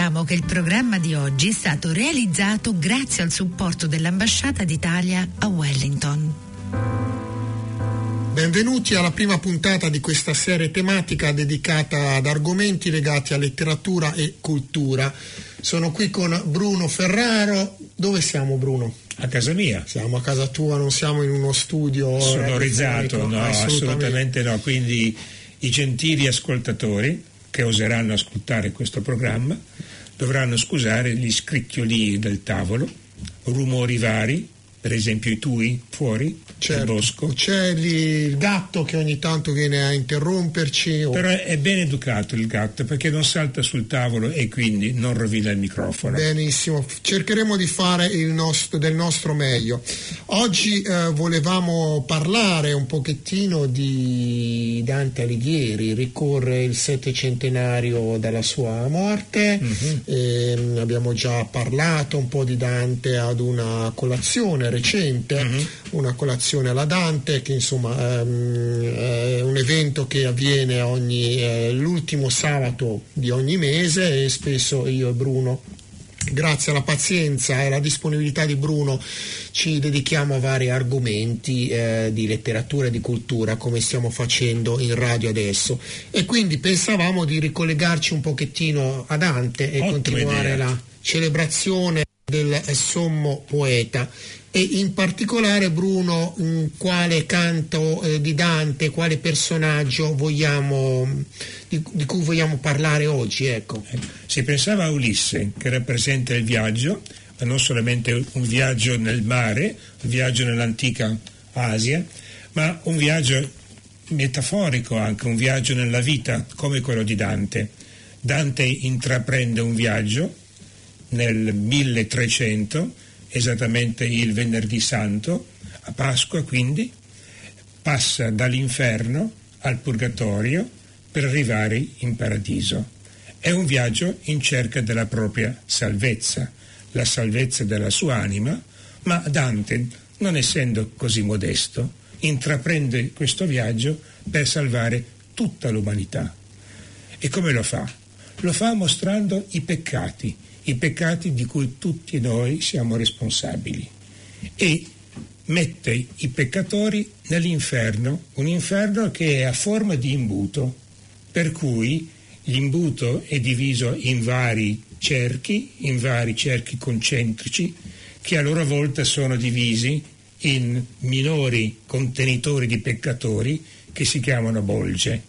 ricordiamo che il programma di oggi è stato realizzato grazie al supporto dell'Ambasciata d'Italia a Wellington. Benvenuti alla prima puntata di questa serie tematica dedicata ad argomenti legati a letteratura e cultura. Sono qui con Bruno Ferraro. Dove siamo Bruno? A casa mia. Siamo a casa tua, non siamo in uno studio sonorizzato, no, assolutamente. assolutamente no. Quindi i gentili ascoltatori che oseranno ascoltare questo programma dovranno scusare gli scricchioli del tavolo, rumori vari, per esempio i tui fuori certo. bosco. C'è il gatto che ogni tanto viene a interromperci. O... Però è ben educato il gatto perché non salta sul tavolo e quindi non rovina il microfono. Benissimo, cercheremo di fare nostro, del nostro meglio. Oggi eh, volevamo parlare un pochettino di Dante Alighieri, ricorre il settecentenario dalla sua morte, mm-hmm. e, abbiamo già parlato un po' di Dante ad una colazione recente, mm-hmm. una colazione alla Dante, che insomma ehm, è un evento che avviene ogni, eh, l'ultimo sabato di ogni mese e spesso io e Bruno grazie alla pazienza e alla disponibilità di Bruno ci dedichiamo a vari argomenti eh, di letteratura e di cultura come stiamo facendo in radio adesso e quindi pensavamo di ricollegarci un pochettino a Dante e Ottima continuare idea. la celebrazione del sommo poeta e in particolare Bruno quale canto eh, di Dante, quale personaggio vogliamo, di, di, cui vogliamo parlare oggi. Ecco. Si pensava a Ulisse che rappresenta il viaggio, ma non solamente un viaggio nel mare, un viaggio nell'antica Asia, ma un viaggio metaforico anche, un viaggio nella vita come quello di Dante. Dante intraprende un viaggio nel 1300 esattamente il venerdì santo, a Pasqua quindi, passa dall'inferno al purgatorio per arrivare in paradiso. È un viaggio in cerca della propria salvezza, la salvezza della sua anima, ma Dante, non essendo così modesto, intraprende questo viaggio per salvare tutta l'umanità. E come lo fa? Lo fa mostrando i peccati, i peccati di cui tutti noi siamo responsabili e mette i peccatori nell'inferno, un inferno che è a forma di imbuto, per cui l'imbuto è diviso in vari cerchi, in vari cerchi concentrici, che a loro volta sono divisi in minori contenitori di peccatori che si chiamano bolge.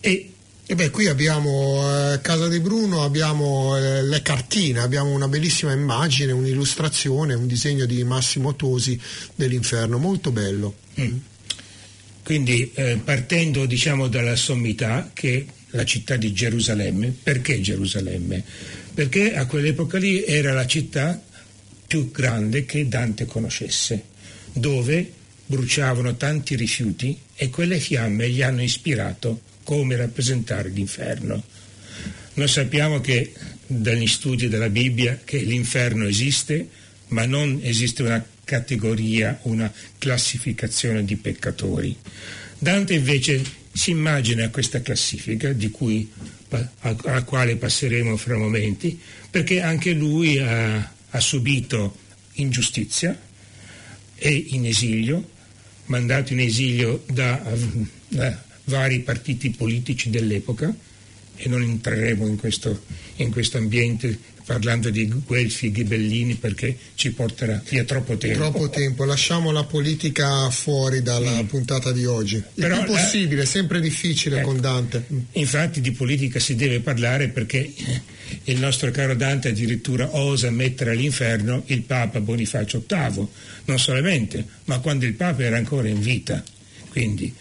E e beh, qui abbiamo eh, Casa di Bruno, abbiamo eh, le cartine, abbiamo una bellissima immagine, un'illustrazione, un disegno di Massimo Tosi dell'inferno, molto bello. Mm. Quindi eh, partendo diciamo dalla sommità che è la città di Gerusalemme, perché Gerusalemme? Perché a quell'epoca lì era la città più grande che Dante conoscesse, dove bruciavano tanti rifiuti e quelle fiamme gli hanno ispirato come rappresentare l'inferno. Noi sappiamo che dagli studi della Bibbia che l'inferno esiste, ma non esiste una categoria, una classificazione di peccatori. Dante invece si immagina questa classifica cui, alla quale passeremo fra momenti, perché anche lui ha, ha subito ingiustizia, è in esilio, mandato in esilio da, da vari partiti politici dell'epoca e non entreremo in questo, in questo ambiente parlando di Guelfi e Ghibellini perché ci porterà via troppo tempo. Troppo tempo, lasciamo la politica fuori dalla mm. puntata di oggi. Il Però, più possibile, è sempre difficile ecco, con Dante. Infatti di politica si deve parlare perché il nostro caro Dante addirittura osa mettere all'inferno il Papa Bonifacio VIII, non solamente, ma quando il Papa era ancora in vita. Quindi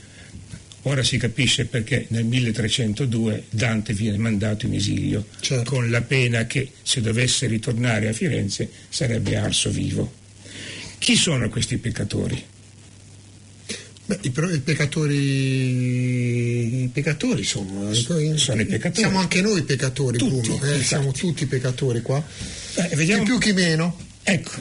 Ora si capisce perché nel 1302 Dante viene mandato in esilio certo. con la pena che se dovesse ritornare a Firenze sarebbe arso vivo. Chi sono questi peccatori? Beh, i, i, peccatori, i peccatori sono, sono i peccatori. Siamo anche noi peccatori, tutti, Bruno. Eh, siamo tutti peccatori qua. Eh, vediamo, chi più chi meno. Ecco,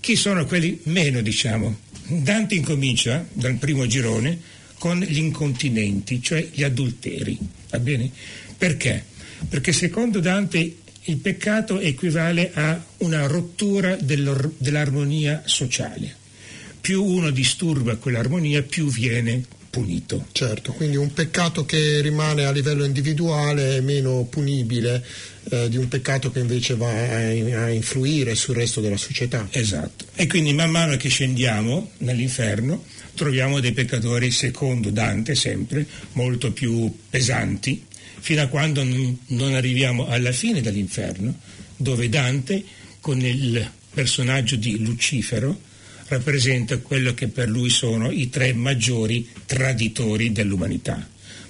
chi sono quelli meno, diciamo? Dante incomincia dal primo girone con gli incontinenti, cioè gli adulteri. Va bene? Perché? Perché secondo Dante il peccato equivale a una rottura dell'armonia sociale. Più uno disturba quell'armonia, più viene punito. Certo, quindi un peccato che rimane a livello individuale è meno punibile eh, di un peccato che invece va a, a, influire sul resto della società. Esatto. E quindi man mano che scendiamo nell'inferno troviamo dei peccatori, secondo Dante sempre, molto più pesanti, fino a quando non arriviamo alla fine dell'inferno, dove Dante, con il personaggio di Lucifero, rappresenta quello che per lui sono i tre maggiori traditori dell'umanità.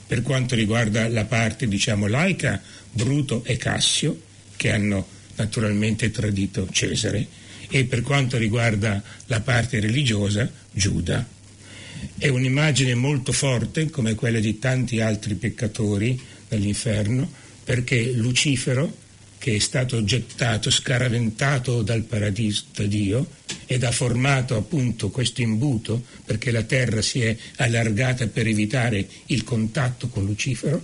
Per quanto riguarda la parte, diciamo, laica, Bruto e Cassio, che hanno naturalmente tradito Cesare, e per quanto riguarda la parte religiosa, Giuda. È un'immagine molto forte, come quella di tanti altri peccatori nell'inferno, perché Lucifero, che è stato gettato, scaraventato dal paradiso da Dio ed ha formato appunto questo imbuto perché la terra si è allargata per evitare il contatto con Lucifero,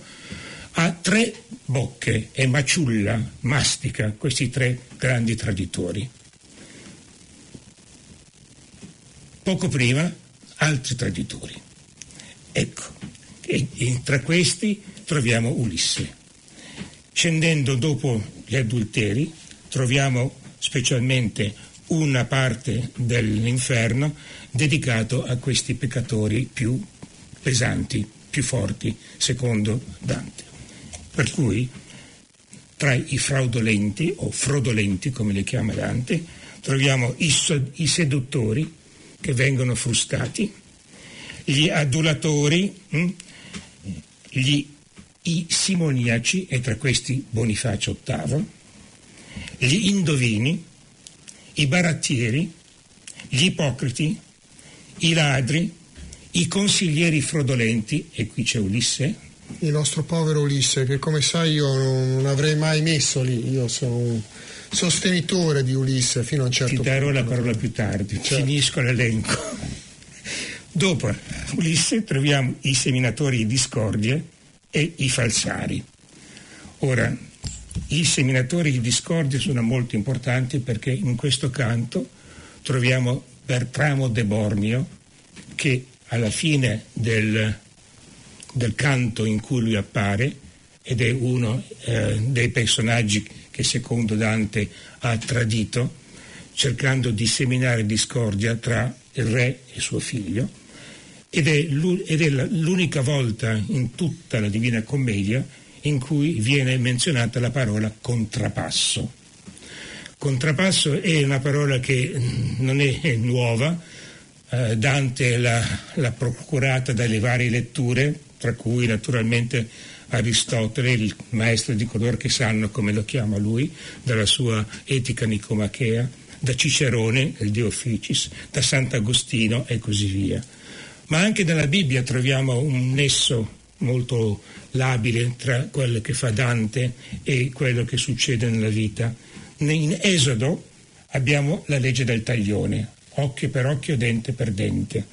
ha tre bocche e maciulla, mastica questi tre grandi traditori. Poco prima altri traditori. Ecco, e, e tra questi troviamo Ulisse. Scendendo dopo gli adulteri troviamo specialmente una parte dell'inferno dedicato a questi peccatori più pesanti, più forti, secondo Dante. Per cui tra i fraudolenti o frodolenti, come li chiama Dante, troviamo i, i seduttori che vengono frustati, gli adulatori, hm, gli i simoniaci, e tra questi Bonifacio VIII, gli indovini, i barattieri, gli ipocriti, i ladri, i consiglieri frodolenti, e qui c'è Ulisse. Il nostro povero Ulisse, che come sai io non avrei mai messo lì, io sono sostenitore di Ulisse fino a un certo punto. Ti darò punto. la parola più tardi, certo. finisco l'elenco. Dopo Ulisse troviamo i seminatori di discordia, e i falsari. Ora, i seminatori di discordia sono molto importanti perché in questo canto troviamo Bertramo de Bormio che alla fine del, del canto in cui lui appare ed è uno eh, dei personaggi che secondo Dante ha tradito, cercando di seminare discordia tra il re e suo figlio, ed è, l'unica volta in tutta la Divina Commedia in cui viene menzionata la parola contrapasso. Contrapasso è una parola che non è nuova, eh, Dante l'ha, l'ha procurata dalle varie letture, tra cui naturalmente Aristotele, il maestro di coloro che sanno come lo chiama lui, dalla sua etica nicomachea, da Cicerone, il De Officis, da Sant'Agostino e così via ma anche nella Bibbia troviamo un nesso molto labile tra quello che fa Dante e quello che succede nella vita. In Esodo abbiamo la legge del taglione, occhio per occhio, dente per dente.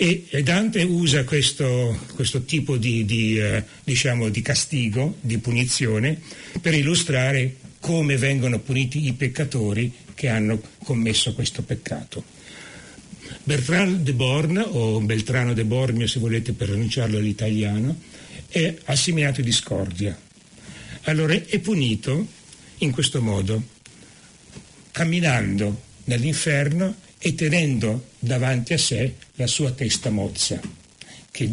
E Dante usa questo, questo tipo di, di, eh, diciamo, di castigo, di punizione, per illustrare come vengono puniti i peccatori che hanno commesso questo peccato. Bertrand de Born, o Beltrano de Bormio se volete pronunciarlo all'italiano, è assimilato di discordia. Allora è punito in questo modo, camminando nell'inferno e tenendo davanti a sé la sua testa mozza, che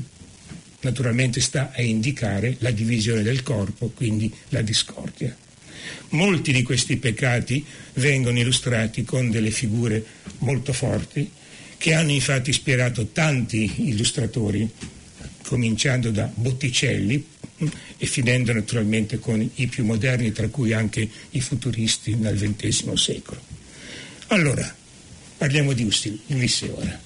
naturalmente sta a indicare la divisione del corpo, quindi la discordia. Molti di questi peccati vengono illustrati con delle figure molto forti che hanno infatti ispirato tanti illustratori, cominciando da Botticelli e finendo naturalmente con i più moderni, tra cui anche i futuristi nel XX secolo. Allora, parliamo di Ulisse ora.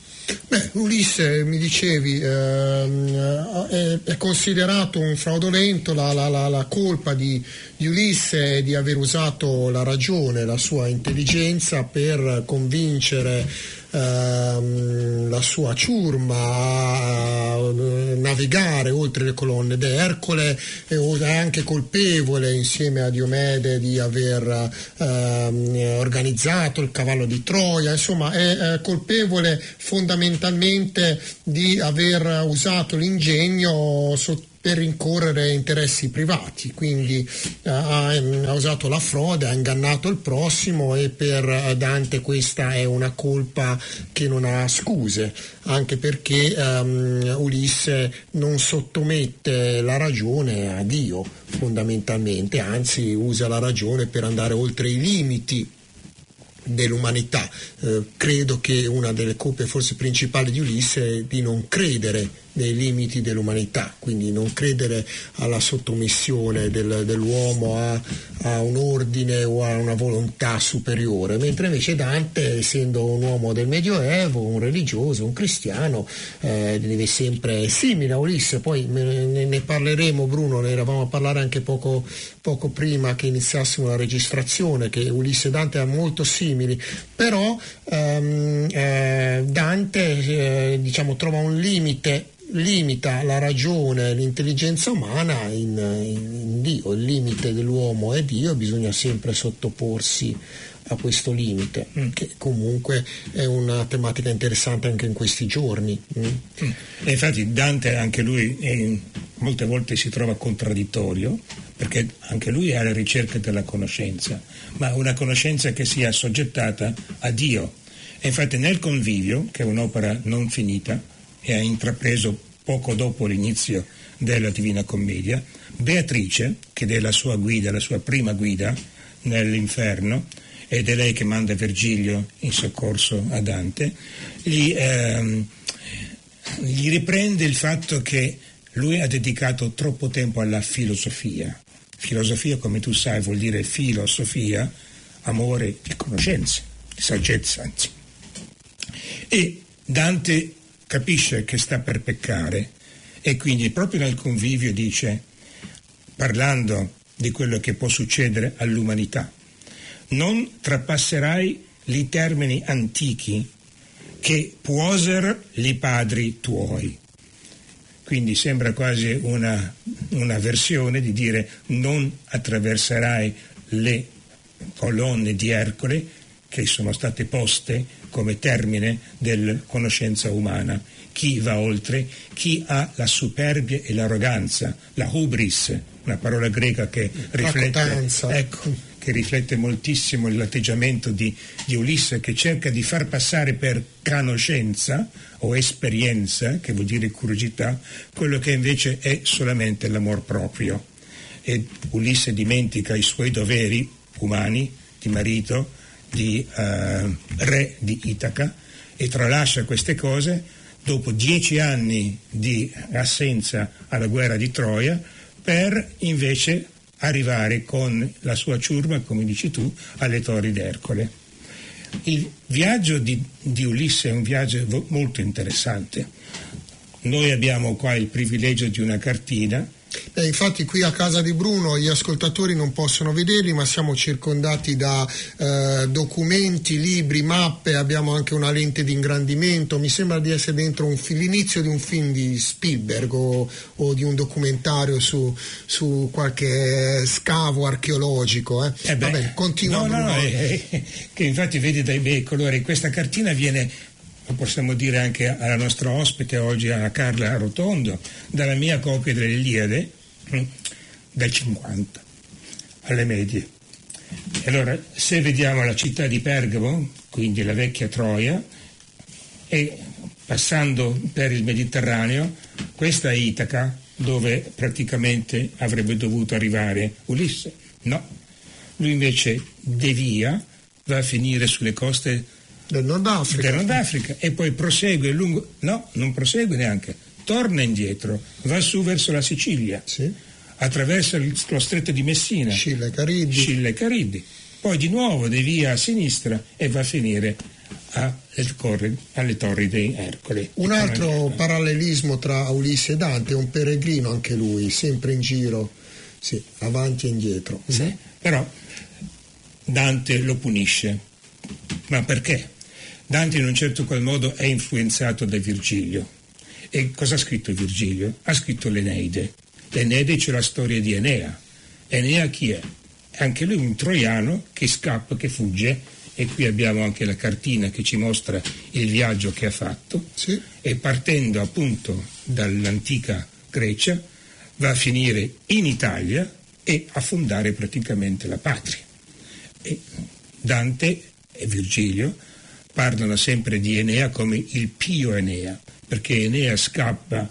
Beh, Ulisse, mi dicevi, ehm, è, è, considerato un fraudolento, la, la, la, la colpa di, di, Ulisse è di aver usato la ragione, la sua intelligenza per convincere ehm, la sua ciurma a eh, navigare oltre le colonne d'Ercole e è anche colpevole insieme a Diomede di aver ehm, organizzato il cavallo di Troia, insomma è, è colpevole fondamentalmente di aver usato l'ingegno sotto per rincorrere interessi privati, quindi uh, ha, ha, usato la frode, ha ingannato il prossimo e per Dante questa è una colpa che non ha scuse, anche perché um, Ulisse non sottomette la ragione a Dio fondamentalmente, anzi usa la ragione per andare oltre i limiti dell'umanità. Eh, credo che una delle colpe forse principali di Ulisse è di non credere nei limiti dell'umanità, quindi non credere alla sottomissione del, dell'uomo a, a, un ordine o a una volontà superiore, mentre invece Dante, essendo un uomo del Medioevo, un religioso, un cristiano, eh, deve sempre simile a Ulisse, poi ne, ne, parleremo Bruno, ne eravamo a parlare anche poco, poco prima che iniziassimo la registrazione, che Ulisse e Dante erano molto simili, però ehm, eh, Dante eh, diciamo, trova un limite limita la ragione, l'intelligenza umana in, in, in, Dio, il limite dell'uomo è Dio, bisogna sempre sottoporsi a questo limite, mm. che comunque è una tematica interessante anche in questi giorni. Mm. Mm. E infatti Dante anche lui eh, molte volte si trova contraddittorio, perché anche lui è alla ricerca della conoscenza, ma una conoscenza che sia soggettata a Dio. E infatti nel convivio, che è un'opera non finita, e ha intrapreso poco dopo l'inizio della Divina Commedia, Beatrice, che è la sua guida, la sua prima guida nell'inferno, ed è lei che manda Virgilio in soccorso a Dante, gli, ehm, gli riprende il fatto che lui ha dedicato troppo tempo alla filosofia. Filosofia, come tu sai, vuol dire filosofia, amore e conoscenza, saggezza, anzi. E Dante capisce che sta per peccare e quindi proprio nel convivio dice, parlando di quello che può succedere all'umanità, non trapasserai i termini antichi che puoser li padri tuoi. Quindi sembra quasi una, una versione di dire non attraverserai le colonne di Ercole che sono state poste come termine della conoscenza umana. Chi va oltre, chi ha la superbia e l'arroganza, la hubris, una parola greca che riflette, ecco, che riflette moltissimo l'atteggiamento di, di, Ulisse che cerca di far passare per conoscenza o esperienza, che vuol dire curiosità, quello che invece è solamente l'amor proprio. E Ulisse dimentica i suoi doveri umani di marito, di eh, re di Itaca e tralascia queste cose dopo dieci anni di assenza alla guerra di Troia per invece arrivare con la sua ciurma, come dici tu, alle torri d'Ercole. Il viaggio di, di Ulisse è un viaggio molto interessante. Noi abbiamo qua il privilegio di una cartina eh, infatti qui a casa di Bruno gli ascoltatori non possono vederli, ma siamo circondati da eh, documenti, libri, mappe, abbiamo anche una lente di ingrandimento, mi sembra di essere dentro un, l'inizio di un film di Spielberg o, o di un documentario su, su, qualche scavo archeologico. Eh. Eh beh, Vabbè, continua no, no, no, eh, eh, che infatti vedi dai bei colori, questa cartina viene lo possiamo dire anche alla nostra ospite oggi, a Carla Rotondo, dalla mia copia dell'Iliade hm, del 50 alle medie. Allora, se vediamo la città di Pergamo, quindi la vecchia Troia, e passando per il Mediterraneo, questa è Itaca, dove praticamente avrebbe dovuto arrivare Ulisse. No, lui invece devia, va a finire sulle coste del Nord Africa. Del Nord Africa e poi prosegue lungo, no, non prosegue neanche, torna indietro, va su verso la Sicilia, sì. attraverso lo stretto di Messina, Scilla Cariddi. Scilla Cariddi, poi di nuovo devia a sinistra e va a finire a, alle torri dei Ercole. Un altro parallelismo tra Ulisse e Dante, un peregrino anche lui, sempre in giro, sì, avanti e indietro. Sì. Però Dante lo punisce. Ma perché? Dante in un certo qual modo è influenzato da Virgilio. E cosa ha scritto Virgilio? Ha scritto l'Eneide. L'Eneide c'è la storia di Enea. Enea chi è? È anche lui un troiano che scappa, che fugge e qui abbiamo anche la cartina che ci mostra il viaggio che ha fatto Sì. e partendo appunto dall'antica Grecia va a finire in Italia e a fondare praticamente la patria. E Dante e Virgilio parlano sempre di Enea come il pio Enea, perché Enea scappa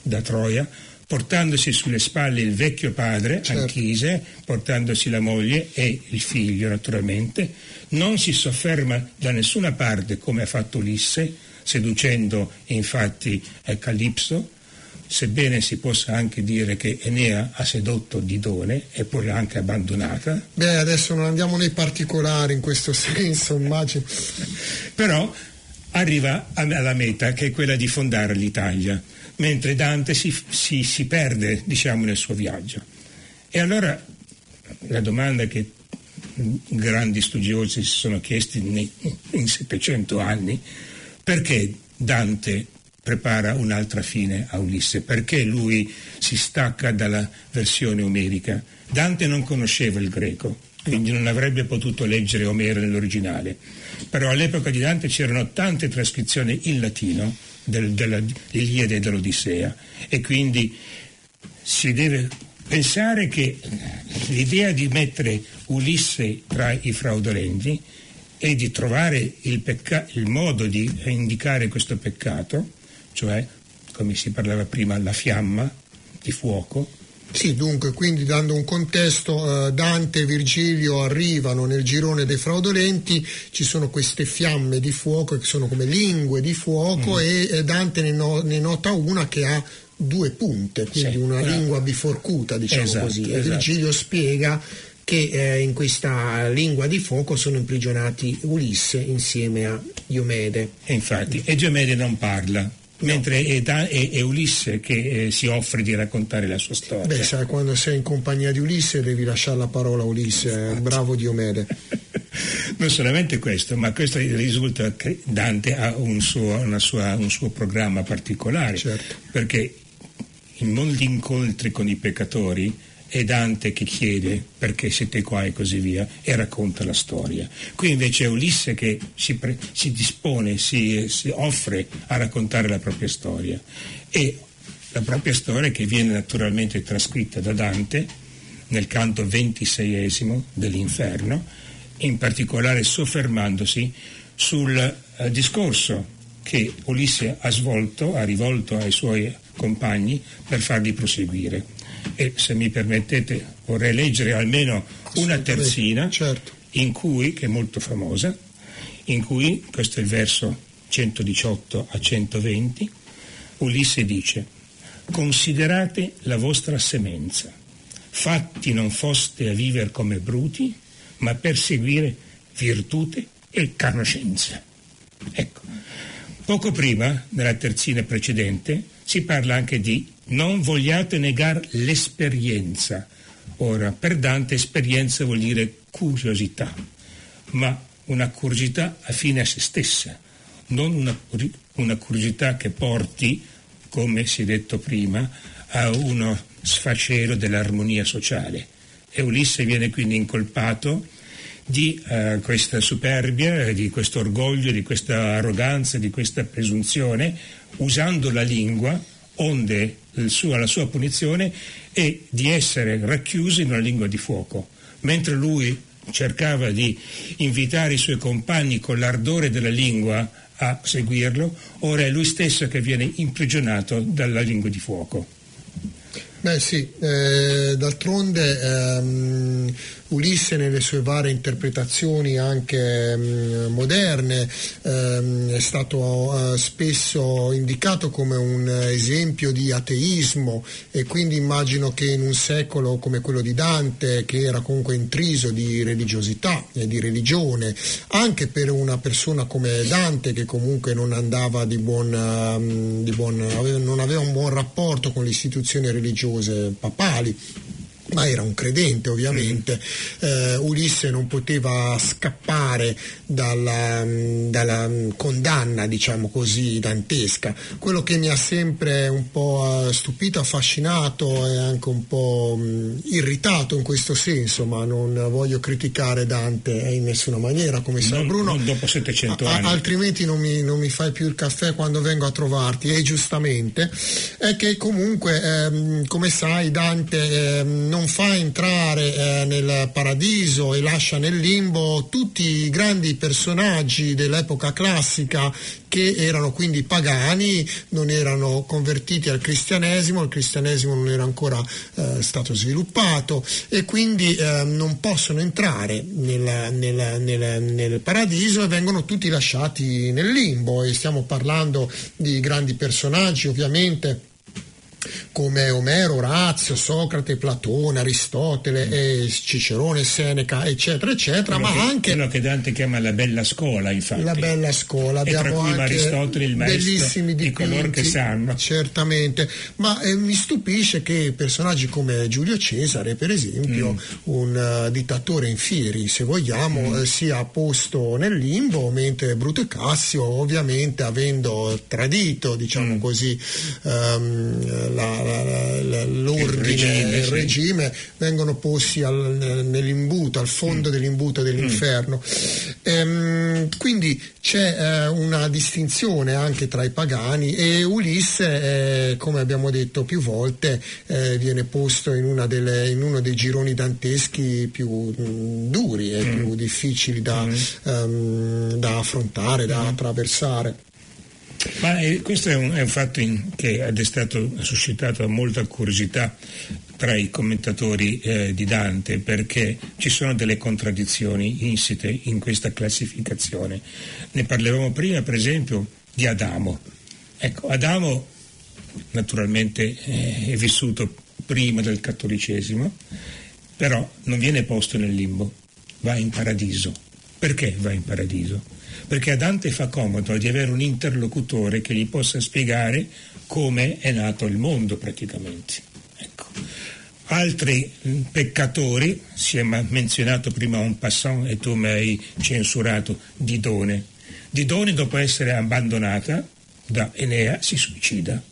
da Troia portandosi sulle spalle il vecchio padre, Certo. Anchise, portandosi la moglie e il figlio naturalmente, non si sofferma da nessuna parte come ha fatto Ulisse, seducendo infatti Calipso, sebbene si possa anche dire che Enea ha sedotto Didone e poi l'ha anche abbandonata, Beh, adesso non andiamo nei particolari in questo senso, immagino. però arriva alla meta che è quella di fondare l'Italia, mentre Dante si, si- si perde diciamo, nel suo viaggio. E allora la domanda che grandi studiosi si sono chiesti nei- in 700 anni, perché Dante prepara un'altra fine a Ulisse? Perché lui si stacca dalla versione omerica? Dante non conosceva il greco, quindi non avrebbe potuto leggere Omero nell'originale. Però all'epoca di Dante c'erano tante trascrizioni in latino dell'Iliade e dell'Odissea e quindi si deve pensare che l'idea di mettere Ulisse tra i fraudolenti e di trovare il, pecca- il modo di indicare questo peccato, cioè, come si parlava prima, la fiamma di fuoco, Sì, dunque, quindi dando un contesto, eh, Dante e Virgilio arrivano nel girone dei fraudolenti, ci sono queste fiamme di fuoco che sono come lingue di fuoco e eh, Dante ne, no- ne nota una che ha due punte, quindi Sì, una bravo. lingua biforcuta, diciamo Esatto, così. E esatto. Virgilio spiega che eh, in questa lingua di fuoco sono imprigionati Ulisse insieme a Diomede. e infatti, e Diomede non parla, mentre è, Da- è- è Ulisse che eh, si offre di raccontare la sua storia. Beh, sai, quando sei in compagnia di Ulisse devi lasciare la parola a Ulisse, eh, bravo Diomede. Non solamente questo, ma questo risulta che Dante ha un suo, una sua- un suo programma particolare, Certo. perché in molti incontri con i peccatori è Dante che chiede perché siete qua e così via e racconta la storia. Qui invece è Ulisse che si, pre- si dispone, si, si offre a raccontare la propria storia e la propria storia che viene naturalmente trascritta da Dante nel canto ventiseiesimo dell'Inferno, in particolare soffermandosi sul eh, discorso che Ulisse ha svolto, ha rivolto ai suoi compagni per farli proseguire. E se mi permettete vorrei leggere almeno una terzina certo. in cui, che è molto famosa, in cui, questo è il verso 118 a 120, Ulisse dice, considerate la vostra semenza, fatti non foste a vivere come bruti, ma per seguire virtute e conoscenza. Ecco, poco prima, nella terzina precedente, si parla anche di non vogliate negare l'esperienza. Ora, per Dante esperienza vuol dire curiosità, ma una curiosità affine a se stessa, non una, una curiosità che porti, come si è detto prima, a uno sfacelo dell'armonia sociale. E Ulisse viene quindi incolpato di eh, questa superbia, di questo orgoglio, di questa arroganza, di questa presunzione, usando la lingua, onde suo- la sua punizione è di essere racchiuso in una lingua di fuoco, mentre lui cercava di invitare i suoi compagni con l'ardore della lingua a seguirlo, ora è lui stesso che viene imprigionato dalla lingua di fuoco. Beh sì, eh, d'altronde ehm, Ulisse nelle sue varie interpretazioni anche mm, moderne ehm, è stato eh, spesso indicato come un esempio di ateismo e quindi immagino che in un secolo come quello di Dante, che era comunque intriso di religiosità e di religione, anche per una persona come Dante che comunque non andava di buon, ehm, di buon aveva- non aveva un buon rapporto con le istituzioni religiose papali ma era un credente ovviamente. Eh, Ulisse non poteva scappare dalla, dalla, condanna, diciamo così, dantesca. Quello che mi ha sempre un po' stupito, affascinato e anche un po' irritato in questo senso, ma non voglio criticare Dante in nessuna maniera, come sa Bruno. Non dopo 700 anni. A, altrimenti non mi, non mi, fai più il caffè quando vengo a trovarti, e giustamente, è che comunque, ehm, come sai, Dante ehm, non fa entrare eh, nel paradiso e lascia nel limbo tutti i grandi personaggi dell'epoca classica che erano quindi pagani, non erano convertiti al cristianesimo, il cristianesimo non era ancora eh, stato sviluppato e quindi eh, non possono entrare nel, nel, nel, nel, paradiso e vengono tutti lasciati nel limbo. E stiamo parlando di grandi personaggi ovviamente come Omero, Orazio, Socrate, Platone, Aristotele, mm. Cicerone, Seneca, eccetera, eccetera, quello ma che, anche... Quello che Dante chiama la bella scuola, infatti. La bella scuola, abbiamo e cui Aristotele, il maestro bellissimi di coloro che sanno. Certamente, ma eh, mi stupisce che personaggi come Giulio Cesare, per esempio, mm. un uh, dittatore in fieri, se vogliamo, mm. eh, sia posto nel limbo, mentre Bruto e Cassio, ovviamente, avendo tradito, diciamo mm. così, um, la, la, l'ordine, il regime, il regime sì. vengono posti al, nell'imbuto, al fondo mm. dell'imbuto dell'inferno. Mm. Ehm, quindi c'è eh, una distinzione anche tra i pagani e Ulisse, eh, come abbiamo detto più volte, eh, viene posto in, delle, in, uno dei gironi danteschi più mh, mm, duri e mm. più difficili da, um, da affrontare, da mm. attraversare. Ma eh, questo è un, è un fatto in, che ha destato, suscitato molta curiosità tra i commentatori eh, di Dante perché ci sono delle contraddizioni insite in questa classificazione. Ne parlavamo prima, per esempio, di Adamo. Ecco, Adamo naturalmente eh, è vissuto prima del cattolicesimo, però non viene posto nel limbo, va in paradiso. Perché va in paradiso? Perché a Dante fa comodo di avere un interlocutore che gli possa spiegare come è nato il mondo praticamente. Ecco. Altri peccatori, si è menzionato prima un passant e tu mi hai censurato Didone. Didone dopo essere abbandonata da Enea si suicida,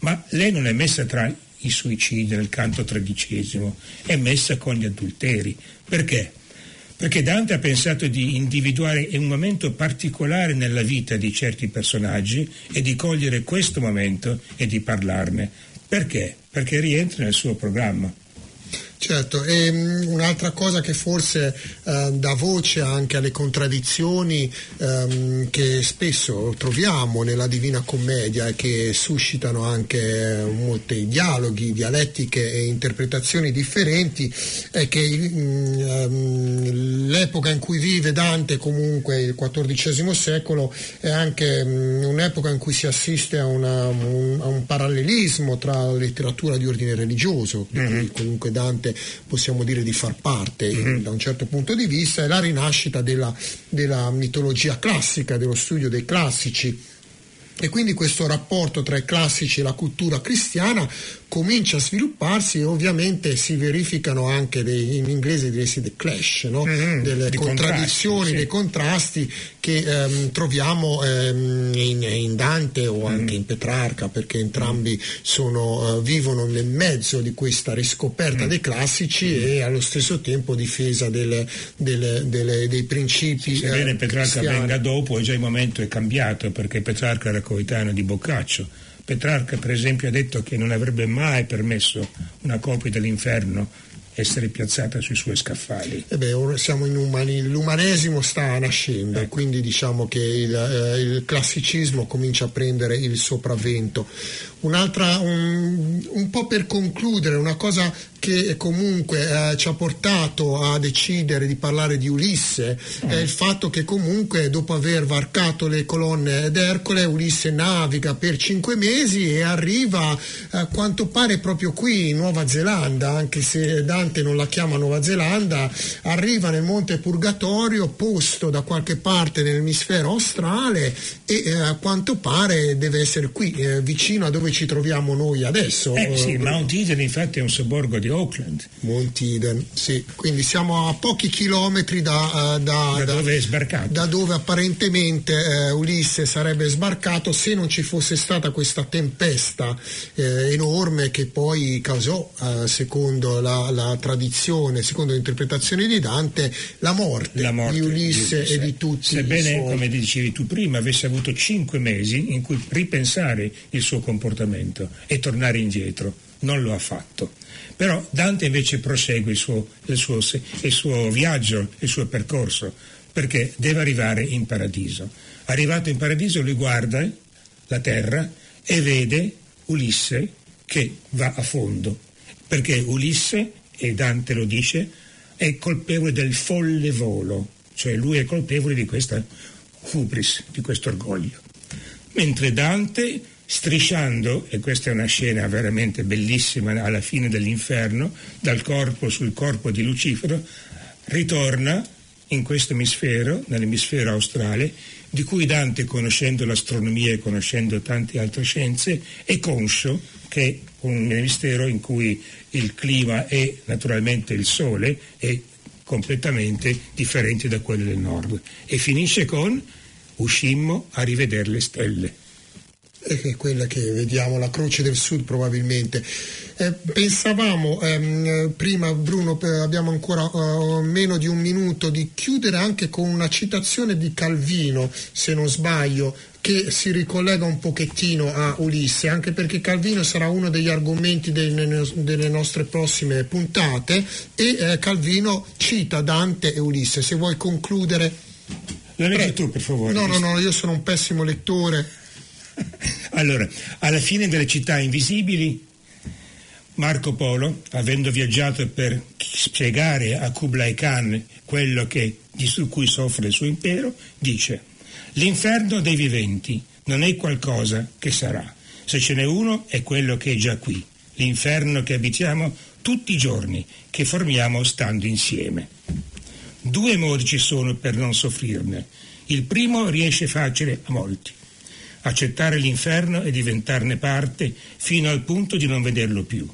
ma lei non è messa tra i suicidi nel canto tredicesimo, è messa con gli adulteri. Perché? Perché Dante ha pensato di individuare un momento particolare nella vita di certi personaggi e di cogliere questo momento e di parlarne. Perché? Perché rientra nel suo programma. Certo, e um, un'altra cosa che forse uh, dà voce anche alle contraddizioni um, che spesso troviamo nella Divina Commedia e che suscitano anche molti dialoghi, dialettiche e interpretazioni differenti è che um, l'epoca in cui vive Dante, comunque il XIV secolo, è anche un'epoca in cui si assiste a, una, un, a un, parallelismo tra la letteratura di ordine religioso, di cui mm-hmm. comunque Dante possiamo dire di far parte mm-hmm. da un certo punto di vista, è la rinascita della, della mitologia classica, dello studio dei classici. E quindi questo rapporto tra i classici e la cultura cristiana comincia a svilupparsi e ovviamente si verificano anche dei, in inglese diresti the clash, no? mm-hmm, delle contraddizioni, sì. dei contrasti che ehm, troviamo ehm, in, in, Dante o anche mm-hmm. in Petrarca perché entrambi sono, uh, vivono nel mezzo di questa riscoperta mm-hmm. dei classici mm. e allo stesso tempo difesa delle, delle, delle, dei principi. Sebbene eh, Petrarca cristiani. venga dopo, già il momento è cambiato perché Petrarca era coetaneo di Boccaccio Petrarca per esempio ha detto che non avrebbe mai permesso una copia dell'inferno essere piazzata sui suoi scaffali. Eh beh, siamo in umani, l'umanesimo sta nascendo, ecco. quindi diciamo che il, eh, il, classicismo comincia a prendere il sopravvento. Un'altra, un, un po' per concludere, una cosa che comunque eh, ci ha portato a decidere di parlare di Ulisse mm. è il fatto che comunque dopo aver varcato le colonne d'Ercole Ulisse naviga per cinque mesi e arriva a quanto pare proprio qui in Nuova Zelanda anche se da Dante non la chiama Nuova Zelanda, arriva nel Monte Purgatorio, posto da qualche parte nell'emisfero australe e eh, a quanto pare deve essere qui, eh, vicino a dove ci troviamo noi adesso. Eh, sì, Mount Eden infatti è un sobborgo di Auckland. Mount Eden, sì, quindi siamo a pochi chilometri da, uh, da, da, da dove è sbarcato. Da dove apparentemente eh, Ulisse sarebbe sbarcato se non ci fosse stata questa tempesta eh, enorme che poi causò, eh, secondo la, la, tradizione, secondo l'interpretazione di Dante, la morte, la morte di, Ulisse di Ulisse e di tutti. Sebbene, come dicevi tu prima, avesse avuto cinque mesi in cui ripensare il suo comportamento e tornare indietro, non lo ha fatto. Però Dante invece prosegue il suo, il suo, il suo viaggio, il suo percorso, perché deve arrivare in paradiso. Arrivato in paradiso lui guarda la terra e vede Ulisse che va a fondo, perché Ulisse, e Dante lo dice, è colpevole del folle volo, cioè lui è colpevole di questa hubris, di questo orgoglio. Mentre Dante, strisciando, e questa è una scena veramente bellissima alla fine dell'inferno, dal corpo sul corpo di Lucifero, ritorna in questo emisfero, nell'emisfero australe, di cui Dante, conoscendo l'astronomia e conoscendo tante altre scienze, è conscio che un emisfero in cui il clima è naturalmente il sole è completamente differente da quello del nord. E finisce con uscimmo a rivedere le stelle è quella che vediamo, la croce del sud probabilmente. Eh, pensavamo, ehm, prima Bruno, abbiamo ancora uh, meno di un minuto, di chiudere anche con una citazione di Calvino, se non sbaglio, che si ricollega un pochettino a Ulisse, anche perché Calvino sarà uno degli argomenti delle, delle nostre prossime puntate e eh, Calvino cita Dante e Ulisse. Se vuoi concludere... La leggi tu, per favore. No, no, no, io sono un pessimo lettore. allora, alla fine delle città invisibili, Marco Polo, avendo viaggiato per spiegare a Kublai Khan quello che, su cui soffre il suo impero, dice l'inferno dei viventi non è qualcosa che sarà. Se ce n'è uno è quello che è già qui, l'inferno che abitiamo tutti i giorni, che formiamo stando insieme. Due modi ci sono per non soffrirne. Il primo riesce facile a molti accettare l'inferno e diventarne parte fino al punto di non vederlo più.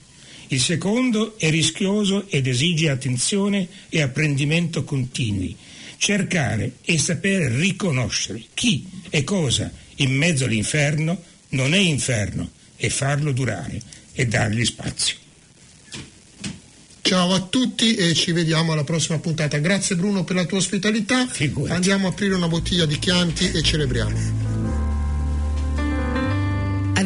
Il secondo è rischioso ed esige attenzione e apprendimento continui. Cercare e sapere riconoscere chi e cosa in mezzo all'inferno non è inferno e farlo durare e dargli spazio. Ciao a tutti e ci vediamo alla prossima puntata. Grazie Bruno per la tua ospitalità. Figurati. Andiamo a aprire una bottiglia di Chianti e celebriamo.